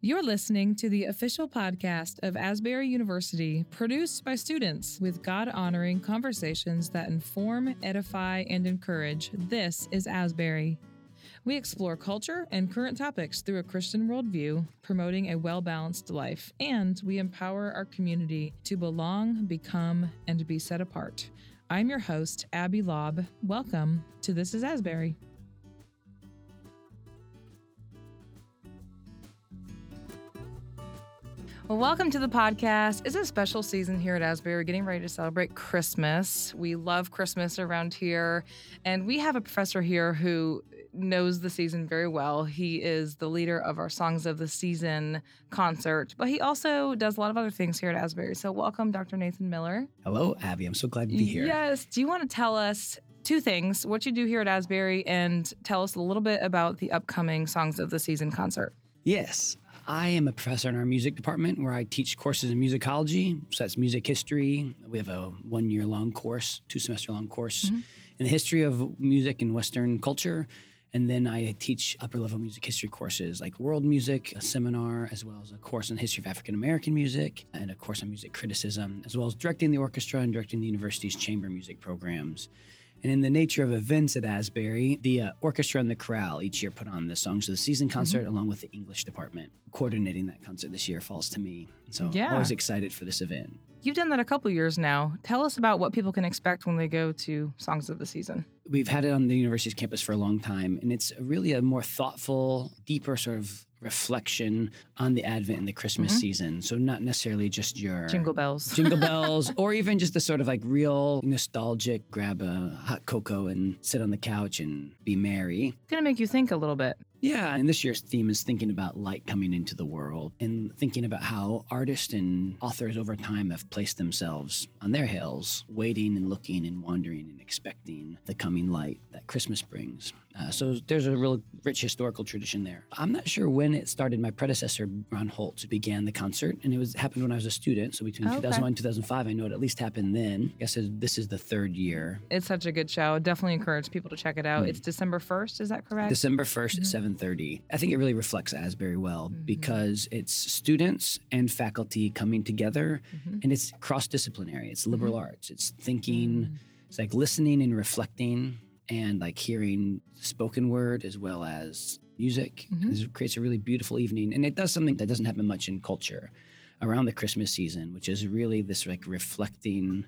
You're listening to the official podcast of Asbury University, produced by students with God honoring conversations that inform, edify, and encourage. This is Asbury. We explore culture and current topics through a Christian worldview, promoting a well balanced life, and we empower our community to belong, become, and be set apart. I'm your host, Abby Lobb. Welcome to This is Asbury. Well, welcome to the podcast. It's a special season here at Asbury. We're getting ready to celebrate Christmas. We love Christmas around here. And we have a professor here who knows the season very well. He is the leader of our Songs of the Season concert, but he also does a lot of other things here at Asbury. So, welcome, Dr. Nathan Miller. Hello, Abby. I'm so glad to be here. Yes. Do you want to tell us two things what you do here at Asbury and tell us a little bit about the upcoming Songs of the Season concert? Yes. I am a professor in our music department where I teach courses in musicology. So that's music history. We have a one year long course, two semester long course mm-hmm. in the history of music and Western culture. And then I teach upper level music history courses like world music, a seminar, as well as a course on the history of African American music, and a course on music criticism, as well as directing the orchestra and directing the university's chamber music programs. And in the nature of events at Asbury, the uh, orchestra and the chorale each year put on the Songs of the Season concert mm-hmm. along with the English department. Coordinating that concert this year falls to me. So yeah. always excited for this event. You've done that a couple years now. Tell us about what people can expect when they go to Songs of the Season. We've had it on the university's campus for a long time, and it's really a more thoughtful, deeper sort of reflection on the Advent and the Christmas mm-hmm. season. So not necessarily just your jingle bells, jingle bells, or even just the sort of like real nostalgic grab a hot cocoa and sit on the couch and be merry. It's gonna make you think a little bit. Yeah, and this year's theme is thinking about light coming into the world and thinking about how artists and authors over time have placed themselves on their hills, waiting and looking and wondering and expecting the coming light that Christmas brings. Uh, so there's a real rich historical tradition there. I'm not sure when it started. My predecessor, Ron Holz, began the concert, and it was happened when I was a student. So between okay. 2001 and 2005, I know it at least happened then. I guess this is the third year. It's such a good show. Definitely encourage people to check it out. Mm. It's December 1st, is that correct? December 1st mm-hmm. at 7:30. I think it really reflects Asbury well mm-hmm. because it's students and faculty coming together, mm-hmm. and it's cross-disciplinary. It's liberal mm-hmm. arts. It's thinking. Mm. It's like listening and reflecting and like hearing spoken word as well as music. Mm-hmm. It creates a really beautiful evening. And it does something that doesn't happen much in culture around the Christmas season, which is really this like reflecting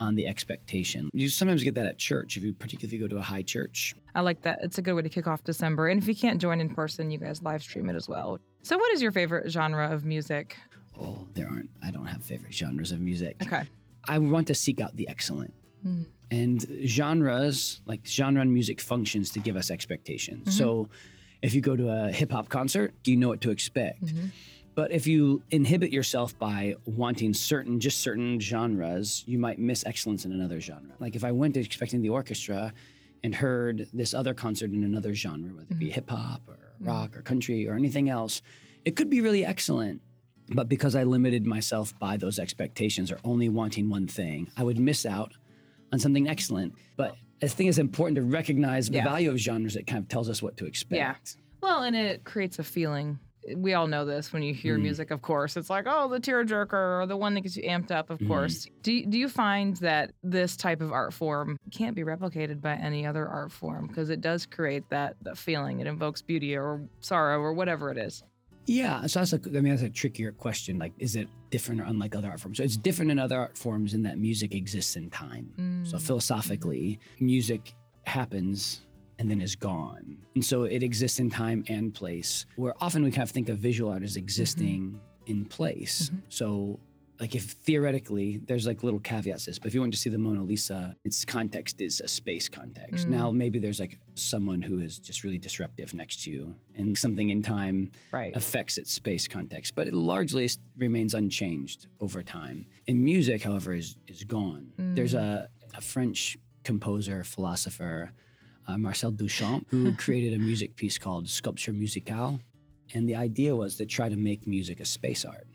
on the expectation. You sometimes get that at church, if you particularly go to a high church. I like that. It's a good way to kick off December. And if you can't join in person, you guys live stream it as well. So, what is your favorite genre of music? Oh, there aren't. I don't have favorite genres of music. Okay. I want to seek out the excellent. Mm. And genres, like genre and music functions to give us expectations. Mm-hmm. So if you go to a hip hop concert, do you know what to expect? Mm-hmm. But if you inhibit yourself by wanting certain, just certain genres, you might miss excellence in another genre. Like if I went expecting the orchestra and heard this other concert in another genre, whether it be mm-hmm. hip hop or mm-hmm. rock or country or anything else, it could be really excellent. But because I limited myself by those expectations or only wanting one thing, I would miss out on something excellent. But I think it's important to recognize yeah. the value of genres. It kind of tells us what to expect. Yeah. Well, and it creates a feeling. We all know this when you hear mm. music, of course. It's like, oh, the tearjerker or the one that gets you amped up, of mm. course. Do, do you find that this type of art form can't be replicated by any other art form because it does create that, that feeling? It invokes beauty or sorrow or whatever it is. Yeah, so that's a, I mean that's a trickier question. Like, is it different or unlike other art forms? So it's different in other art forms in that music exists in time. Mm. So philosophically, music happens and then is gone, and so it exists in time and place. Where often we kind of think of visual art as existing mm-hmm. in place. Mm-hmm. So like if theoretically there's like little caveats to this, but if you want to see the Mona Lisa, its context is a space context. Mm. Now maybe there's like someone who is just really disruptive next to you, and something in time right. affects its space context, but it largely remains unchanged over time. In music, however, is is gone. Mm. There's a, a French composer philosopher, uh, Marcel Duchamp, who created a music piece called Sculpture Musicale, and the idea was to try to make music a space art.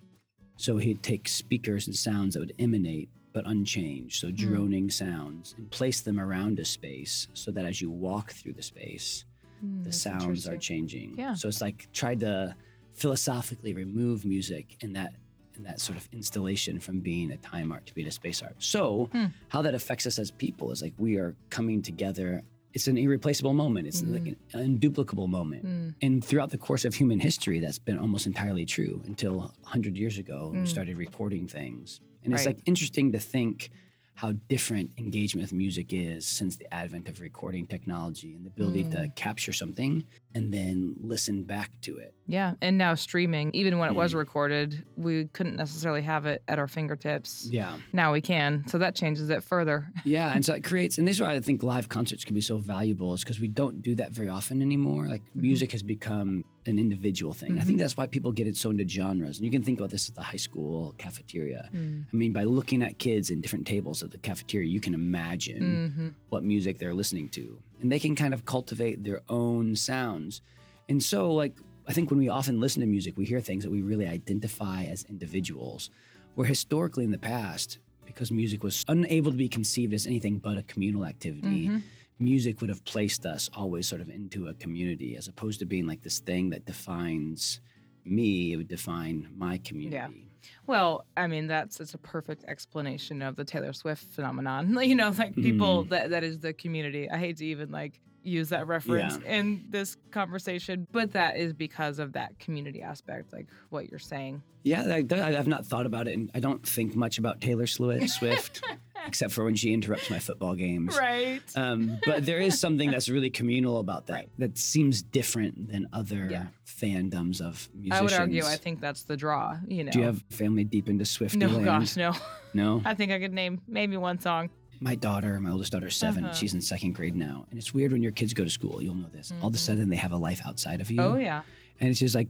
So he'd take speakers and sounds that would emanate but unchanged, so hmm. droning mm. sounds, and place them around a space so that as you walk through the space, mm, the sounds are changing. Yeah. So it's like tried to philosophically remove music and that and that sort of installation from being a time art to being a space art. So Hmm. how that affects us as people is like we are coming together. It's an irreplaceable moment. It's Mm-hmm. an unduplicable moment. Hmm. And throughout the course of human history, that's been almost entirely true until 100 years ago when we started recording things. And it's. Right. like interesting to think how different engagement with music is since the advent of recording technology and the ability Hmm. to capture something and then listen back to it. Yeah, and now streaming, even when it was Mm. recorded, we couldn't necessarily have it at our fingertips. Yeah. Now we can, so that changes it further. Yeah, and so it creates, and this is why I think live concerts can be so valuable, is because we don't do that very often anymore. Like music has become an individual thing. I think that's why people get it so into genres. And you can think about this at the high school cafeteria. I mean, by looking at kids in different tables at the cafeteria, you can imagine Mm-hmm. what music they're listening to, and they can kind of cultivate their own sounds. And so, like, I think when we often listen to music, we hear things that we really identify as individuals. Where historically in the past, because music was unable to be conceived as anything but a communal activity, Mm-hmm. Music would have placed us always sort of into a community as opposed to being like this thing that defines me, it would define my community. Well, I mean, that's it's a perfect explanation of the Taylor Swift phenomenon. You know, like people Mm. that that is the community. I hate to even like use that reference in this conversation, but that is because of that community aspect, like what you're saying. Yeah, I, I- I've not thought about it, and I don't think much about Taylor Swift, except for when she interrupts my football games. Right. Um, but there is something that's really communal about that. Right. That seems different than other Yeah. fandoms of musicians. I would argue. I think that's the draw. You know. Do you have family deep into Swift? No, gosh, no. No. I think I could name maybe one song. My daughter, my oldest daughter, 7 Uh-huh. She's in second grade now, and it's weird when your kids go to school. You'll know this. All of a sudden, they have a life outside of you, Mm-hmm. Oh yeah. and it's just like,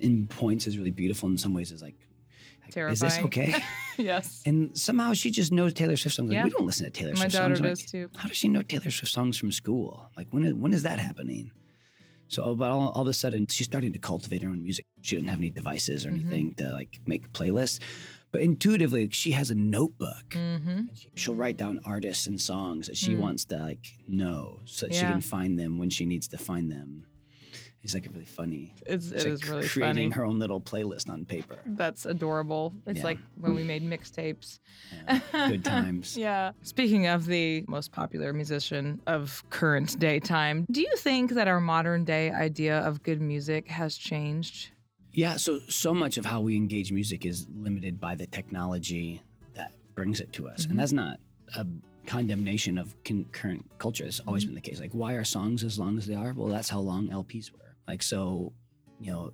in points, is really beautiful. In some ways, is like, is this okay? yes. And somehow she just knows Taylor Swift songs. Like, Yeah. we don't listen to Taylor My Swift daughter songs. I'm does like, too. How does she know Taylor Swift songs from school? Like when is, when is that happening? So, but all, all of a sudden, she's starting to cultivate her own music. She doesn't have any devices or Mm-hmm. anything to like make playlists, but intuitively, she has a notebook. Mm-hmm. She- She'll write down artists and songs that she wants to like know, so that she Mm. Can find them when she needs to find them. It's like a really funny. It's, It's it like is really creating funny. her own little playlist on paper. That's adorable. It's Yeah. like when we made mixtapes. Yeah, good times. Yeah. Speaking of the most popular musician of current day time, do you think that our modern day idea of good music has changed? Yeah, so so much of how we engage music is limited by the technology that brings it to us, and mm-hmm. that's not a condemnation of con- current culture. It's always mm-hmm. been the case. Like, why are songs as long as they are? Well, that's how long LPs were. Like, so you know,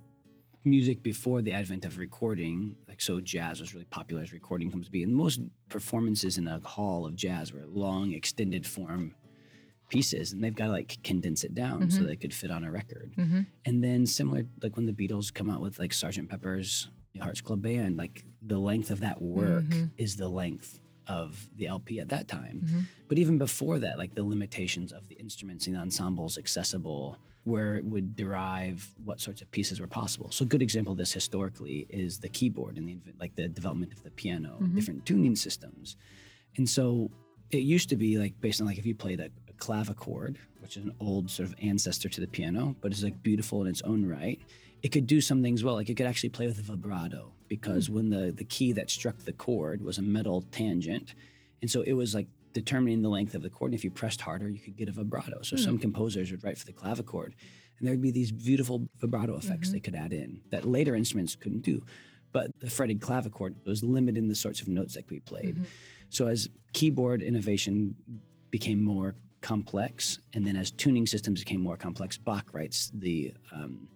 music before the advent of recording, like so, jazz was really popular as recording comes to be, and most performances in a hall of jazz were long, extended form pieces, and they've got to like condense it down so mm-hmm. they could fit on a record. Mm-hmm. And then similar, like when the Beatles come out with like Sgt. Pepper's Hearts Club Band, like the length of that work mm-hmm. is the length of the LP at that time. Mm-hmm. But even before that, like the limitations of the instruments and the ensembles accessible, where it would derive what sorts of pieces were possible. So a good example of this historically is the keyboard and the like the development of the piano, and different tuning systems. And so it used to be like based on like if you played a, a clavichord, which is an old sort of ancestor to the piano, but is like beautiful in its own right. It could do some things well. Like it could actually play with a vibrato because hmm. when the the key that struck the chord was a metal tangent, and so it was like determining the length of the chord. And if you pressed harder, you could get a vibrato. So some hmm. composers would write for the clavichord, and there would be these beautiful vibrato effects they mm-hmm. could add in that later instruments couldn't do. But the fretted clavichord was limited in the sorts of notes that could be played. Mm-hmm. So as keyboard innovation became more complex, and then as tuning systems became more complex, Bach writes the um,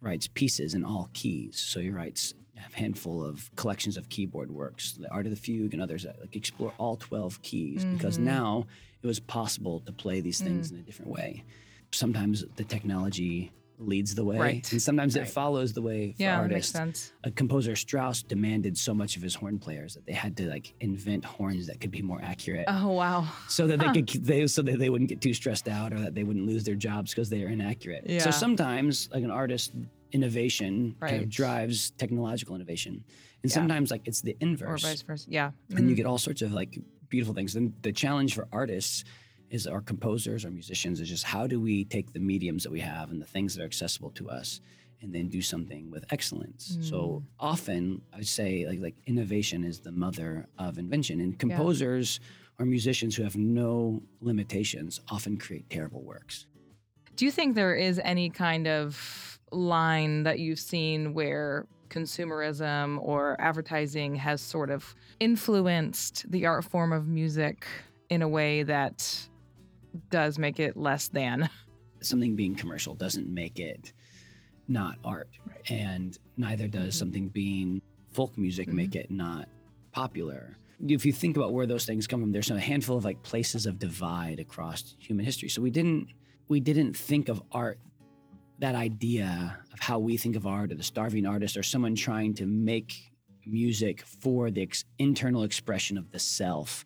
writes pieces in all keys. So he writes handful of collections of keyboard works, the Art of the Fugue and others that like explore all twelve keys, because mm-hmm. now it was possible to play these things mm. in a different way. Sometimes the technology leads the way, Right. and sometimes it follows the way for Yeah, that makes sense. a composer Strauss demanded so much of his horn players that they had to like invent horns that could be more accurate Oh wow. so that they could they so that they wouldn't get too stressed out or that they wouldn't lose their jobs because they are inaccurate. Yeah. So sometimes like an artist innovation kind of drives technological innovation. And sometimes like it's the Or inverse. vice versa. Yeah. And you get all sorts of like beautiful things. And the challenge for artists is our composers, our musicians, is just how do we take the mediums that we have and the things that are accessible to us and then do something with excellence. Mm. So often I say like like innovation is the mother of invention, and composers or musicians who have no limitations often create terrible works. Do you think there is any kind of line that you've seen where consumerism or advertising has sort of influenced the art form of music in a way that does make it less than? Something being commercial doesn't make it not art, and neither does Mhm. something being folk music Mhm. make it not popular. If you think about where those things come from, there's a handful of like places of divide across human history. So we didn't we didn't think of art that idea of how we think of art or the starving artist or someone trying to make music for the ex- internal expression of the self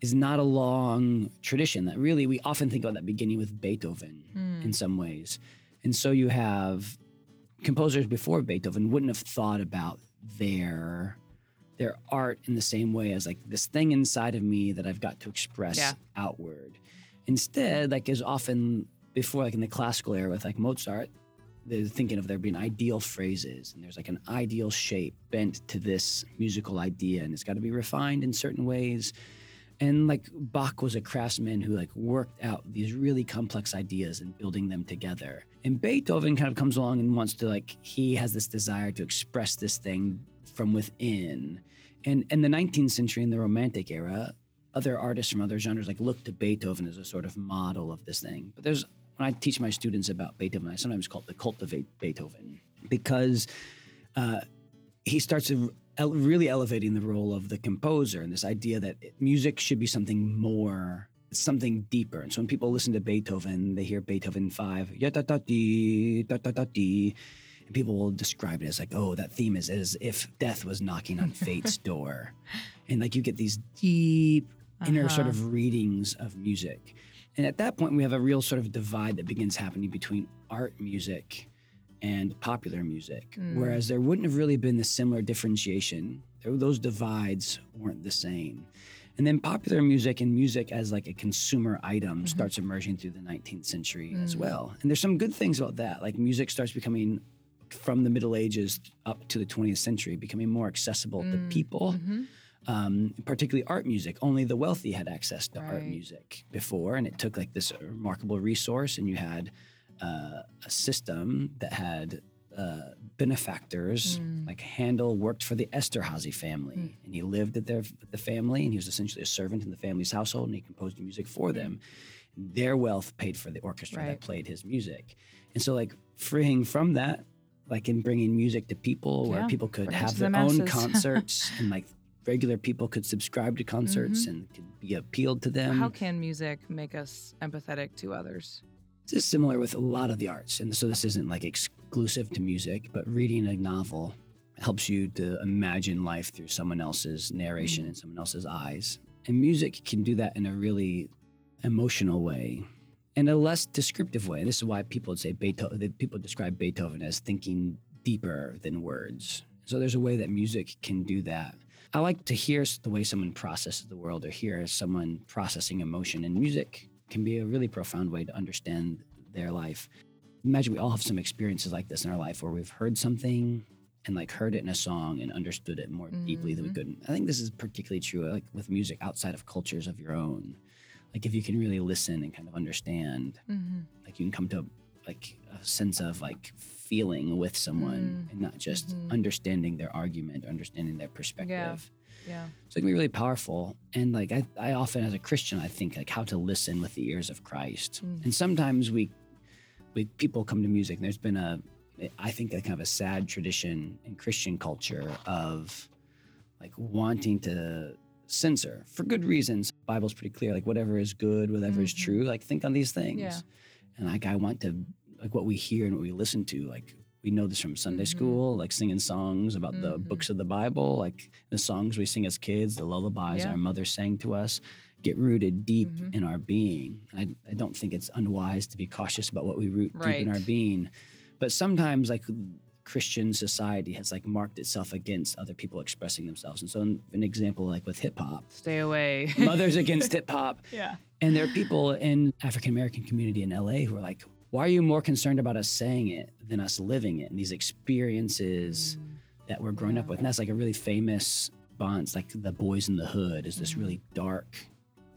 is not a long tradition that really we often think about that beginning with Beethoven Mm. in some ways. And so you have composers before Beethoven wouldn't have thought about their their art in the same way as like this thing inside of me that I've got to express Yeah. outward. Instead, like is often before like in the classical era with like Mozart, they're thinking of there being ideal phrases and there's like an ideal shape bent to this musical idea and it's got to be refined in certain ways. And like bach was a craftsman who like worked out these really complex ideas and building them together. And beethoven kind of comes along and wants to like he has this desire to express this thing from within. And in the 19th century in the romantic era other artists from other genres like look to beethoven as a sort of model of this thing. But there's when i teach my students about beethoven i sometimes call it the cultivate beethoven because uh, he starts ele- really elevating the role of the composer and this idea that music should be something more something deeper. And so when people listen to beethoven they hear beethoven 5 ya da da dee, da da da dee, and people will describe it as like oh that theme is as if death was knocking on fate's door. And like you get these deep. inner sort Uh-huh. of readings of music and at that point we have a real sort of divide that begins happening between art music and popular music. Mm. Whereas there wouldn't have really been the similar differentiation. There, those divides weren't the same. And then popular music and music as like a consumer item Mhm. starts emerging through the 19th century as Mm. well. And there's some good things about that. Like music starts becoming from the Middle Ages up to the 20th century, becoming more accessible to Mm. people Mhm. Um, particularly art music. Only the wealthy had access to art music before, and it took like this remarkable resource. And you had uh, a system that had uh, benefactors. Mm. Like Handel worked for the Esterhazy family, Mm. and he lived at their the family, and he was essentially a servant in the family's household, and he composed music for them. Their wealth paid for the orchestra Right. that played his music, and so like freeing from that. Like in bringing music to people, where people could bring have to the their own concerts and like regular people could subscribe to concerts and could be appealed to them. Mm-hmm. How can music make us empathetic to others? this is similar with a lot of the arts, and so this isn't like exclusive to music, but reading a novel helps you to imagine life through someone else's narration and someone else's eyes. And music can do that in a really emotional way and a less descriptive way. This is why people would say Beethoven, people describe Beethoven as thinking deeper than words. So there's a way that music can do that. I like to hear the way someone processes the world or hear someone processing emotion, and music can be a really profound way to understand their life. Imagine we all have some experiences like this in our life where we've heard something and like heard it in a song and understood it more deeply than we Mhm. could. I think this is particularly true like with music outside of cultures of your own. Like if you can really listen and kind of understand, Mm-hmm. like you can come to like a sense of like feeling with someone Mm. and not just Mhm. understanding their argument, understanding their perspective. Yeah. yeah. So it can be really powerful. And like I, I often as a Christian, I think like how to listen with the ears of Christ. Mm. And sometimes we we people come to music and there's been a I think a kind of a sad tradition in Christian culture of like wanting to censor for good reasons. Bible's pretty clear, like whatever is good, whatever is Mhm. true, like think on these things. Yeah. And like I want to like what we hear and what we listen to, like we know this from Sunday Mhm. school, like singing songs about the Mhm. books of the Bible, like the songs we sing as kids, the lullabies Yeah. our mother sang to us, get rooted deep Mhm. in our being. I, I don't think it's unwise to be cautious about what we root deep in our being. But sometimes like Christian society has like marked itself against other people expressing themselves. And so an, an example like with hip hop, Stay away. mothers against hip hop. yeah. And there are people in African American community in LA who are like, why are you more concerned about us saying it than us living it and these experiences mm. that we're growing yeah. up with? And that's like a really famous Bonds, like the Boys in the Hood, is this really dark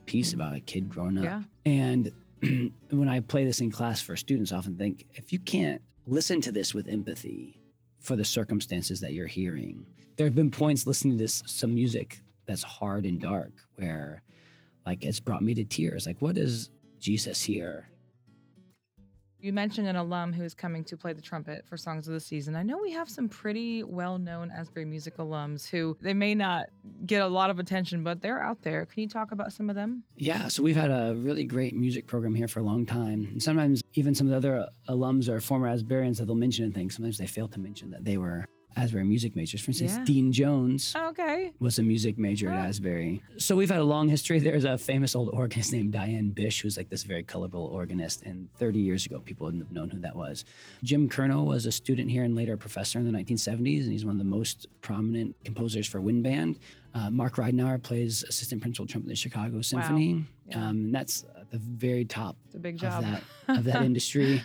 piece mm. about a kid growing up. Yeah. And when I play this in class for students, I often think if you can't listen to this with empathy for the circumstances that you're hearing, there have been points listening to this, some music that's hard and dark where like it's brought me to tears. Like, what is Jesus here? You mentioned an alum who is coming to play the trumpet for Songs of the Season. I know we have some pretty well known Asbury Music alums who they may not get a lot of attention, but they're out there. Can you talk about some of them? Yeah, so we've had a really great music program here for a long time. And sometimes even some of the other alums or former Asburyans that they'll mention in things, sometimes they fail to mention that they were Asbury music majors. For instance, yeah. Dean Jones okay. was a music major at Asbury. So we've had a long history. There's a famous old organist named Diane Bish, who's like this very colorful organist. And 30 years ago, people wouldn't have known who that was. Jim Curnow was a student here and later a professor in the 1970s, and he's one of the most prominent composers for wind band. Uh, Mark Ridenour plays assistant principal trumpet in the Chicago Symphony. Wow. Yeah. Um, and that's at the very top it's a big job. of that, of that industry.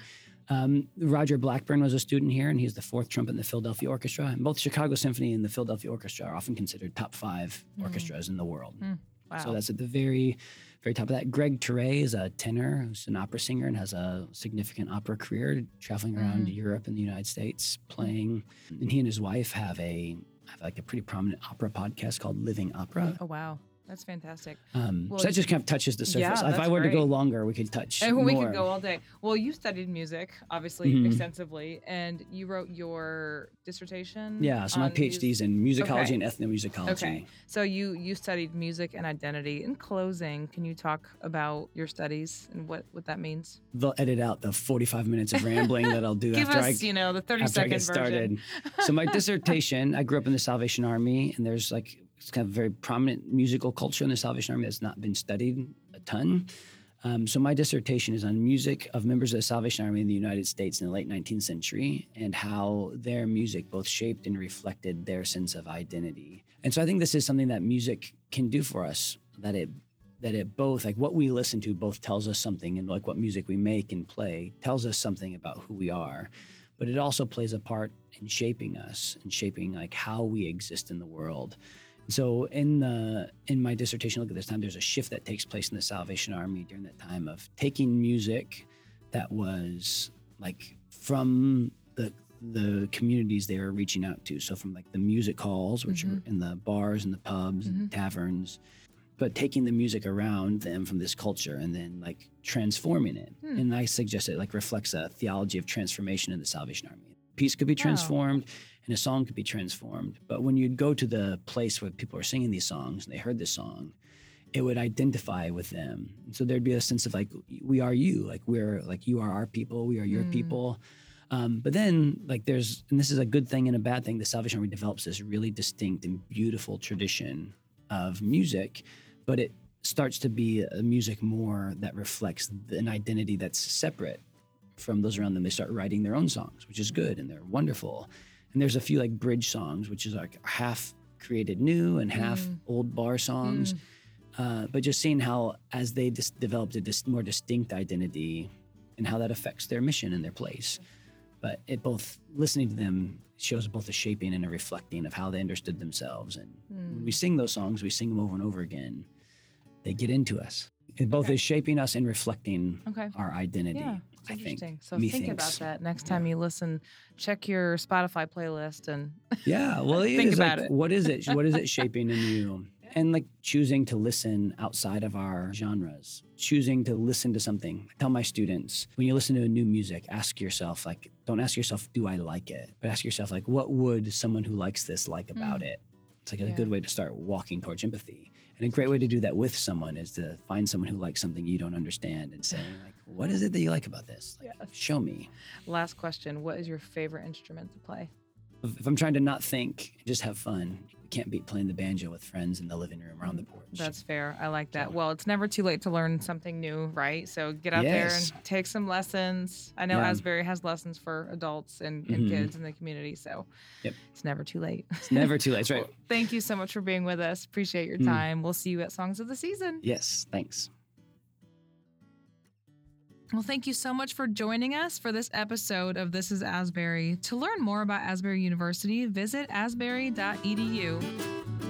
Um, Roger Blackburn was a student here, and he's the fourth trumpet in the Philadelphia Orchestra. And both Chicago Symphony and the Philadelphia Orchestra are often considered top five mm. orchestras in the world. Mm. Wow. So that's at the very, very top of that. Greg Turay is a tenor who's an opera singer and has a significant opera career, traveling around mm. Europe and the United States playing. And he and his wife have a have like a pretty prominent opera podcast called Living Opera. Oh wow! That's fantastic. Um, well, so that just kind of touches the surface. Yeah, if I were great. to go longer, we could touch. And we more. could go all day. Well, you studied music, obviously, mm-hmm. extensively, and you wrote your dissertation. Yeah, so my PhD is in musicology okay. and ethnomusicology. Okay, so you you studied music and identity. In closing, can you talk about your studies and what what that means? They'll edit out the forty five minutes of rambling that I'll do Give after us, I you know the thirty second version. started. so my dissertation, I grew up in the Salvation Army, and there's like it's kind of a very prominent musical culture in the Salvation Army that's not been studied a ton. Um, so my dissertation is on music of members of the Salvation Army in the United States in the late 19th century and how their music both shaped and reflected their sense of identity. And so I think this is something that music can do for us. That it that it both like what we listen to both tells us something, and like what music we make and play tells us something about who we are. But it also plays a part in shaping us and shaping like how we exist in the world. So in the in my dissertation, look at this time. There's a shift that takes place in the Salvation Army during that time of taking music that was like from the the communities they were reaching out to. So from like the music halls, which mm-hmm. are in the bars and the pubs mm-hmm. and taverns, but taking the music around them from this culture and then like transforming it. Hmm. And I suggest it like reflects a theology of transformation in the Salvation Army. Peace could be transformed. Wow and a song could be transformed. But when you'd go to the place where people are singing these songs and they heard this song, it would identify with them. So there'd be a sense of like, we are you, like we're like you are our people, we are your mm. people. Um, but then, like, there's, and this is a good thing and a bad thing. The Salvation Army develops this really distinct and beautiful tradition of music, but it starts to be a music more that reflects an identity that's separate from those around them. They start writing their own songs, which is good and they're wonderful. And there's a few like bridge songs, which is like half created new and half mm. old bar songs. Mm. Uh, but just seeing how, as they dis- developed a dis- more distinct identity, and how that affects their mission and their place. But it both listening to them shows both a shaping and a reflecting of how they understood themselves. And mm. when we sing those songs, we sing them over and over again. They get into us. It both okay. is shaping us and reflecting okay. our identity. Yeah. I interesting. Think, so think thinks. about that next time yeah. you listen. Check your Spotify playlist and yeah. Well, think about like, it. What is it? What is it shaping in you? And like choosing to listen outside of our genres, choosing to listen to something. I tell my students when you listen to a new music, ask yourself like, don't ask yourself, do I like it? But ask yourself like, what would someone who likes this like about mm. it? It's like a good way to start walking towards empathy. And a great way to do that with someone is to find someone who likes something you don't understand and say, like, what is it that you like about this? Like, yes. Show me. Last question. What is your favorite instrument to play? If I'm trying to not think, just have fun, can't beat playing the banjo with friends in the living room around the porch. That's fair. I like that. Well, it's never too late to learn something new, right? So get out yes. there and take some lessons. I know yeah. Asbury has lessons for adults and, and mm-hmm. kids in the community, so yep. it's never too late. It's never too late. That's right. well, thank you so much for being with us. Appreciate your mm. time. Mm. We'll see you at Songs of the Season. Yes, thanks. Well, thank you so much for joining us for this episode of This is Asbury. To learn more about Asbury University, visit asbury.edu.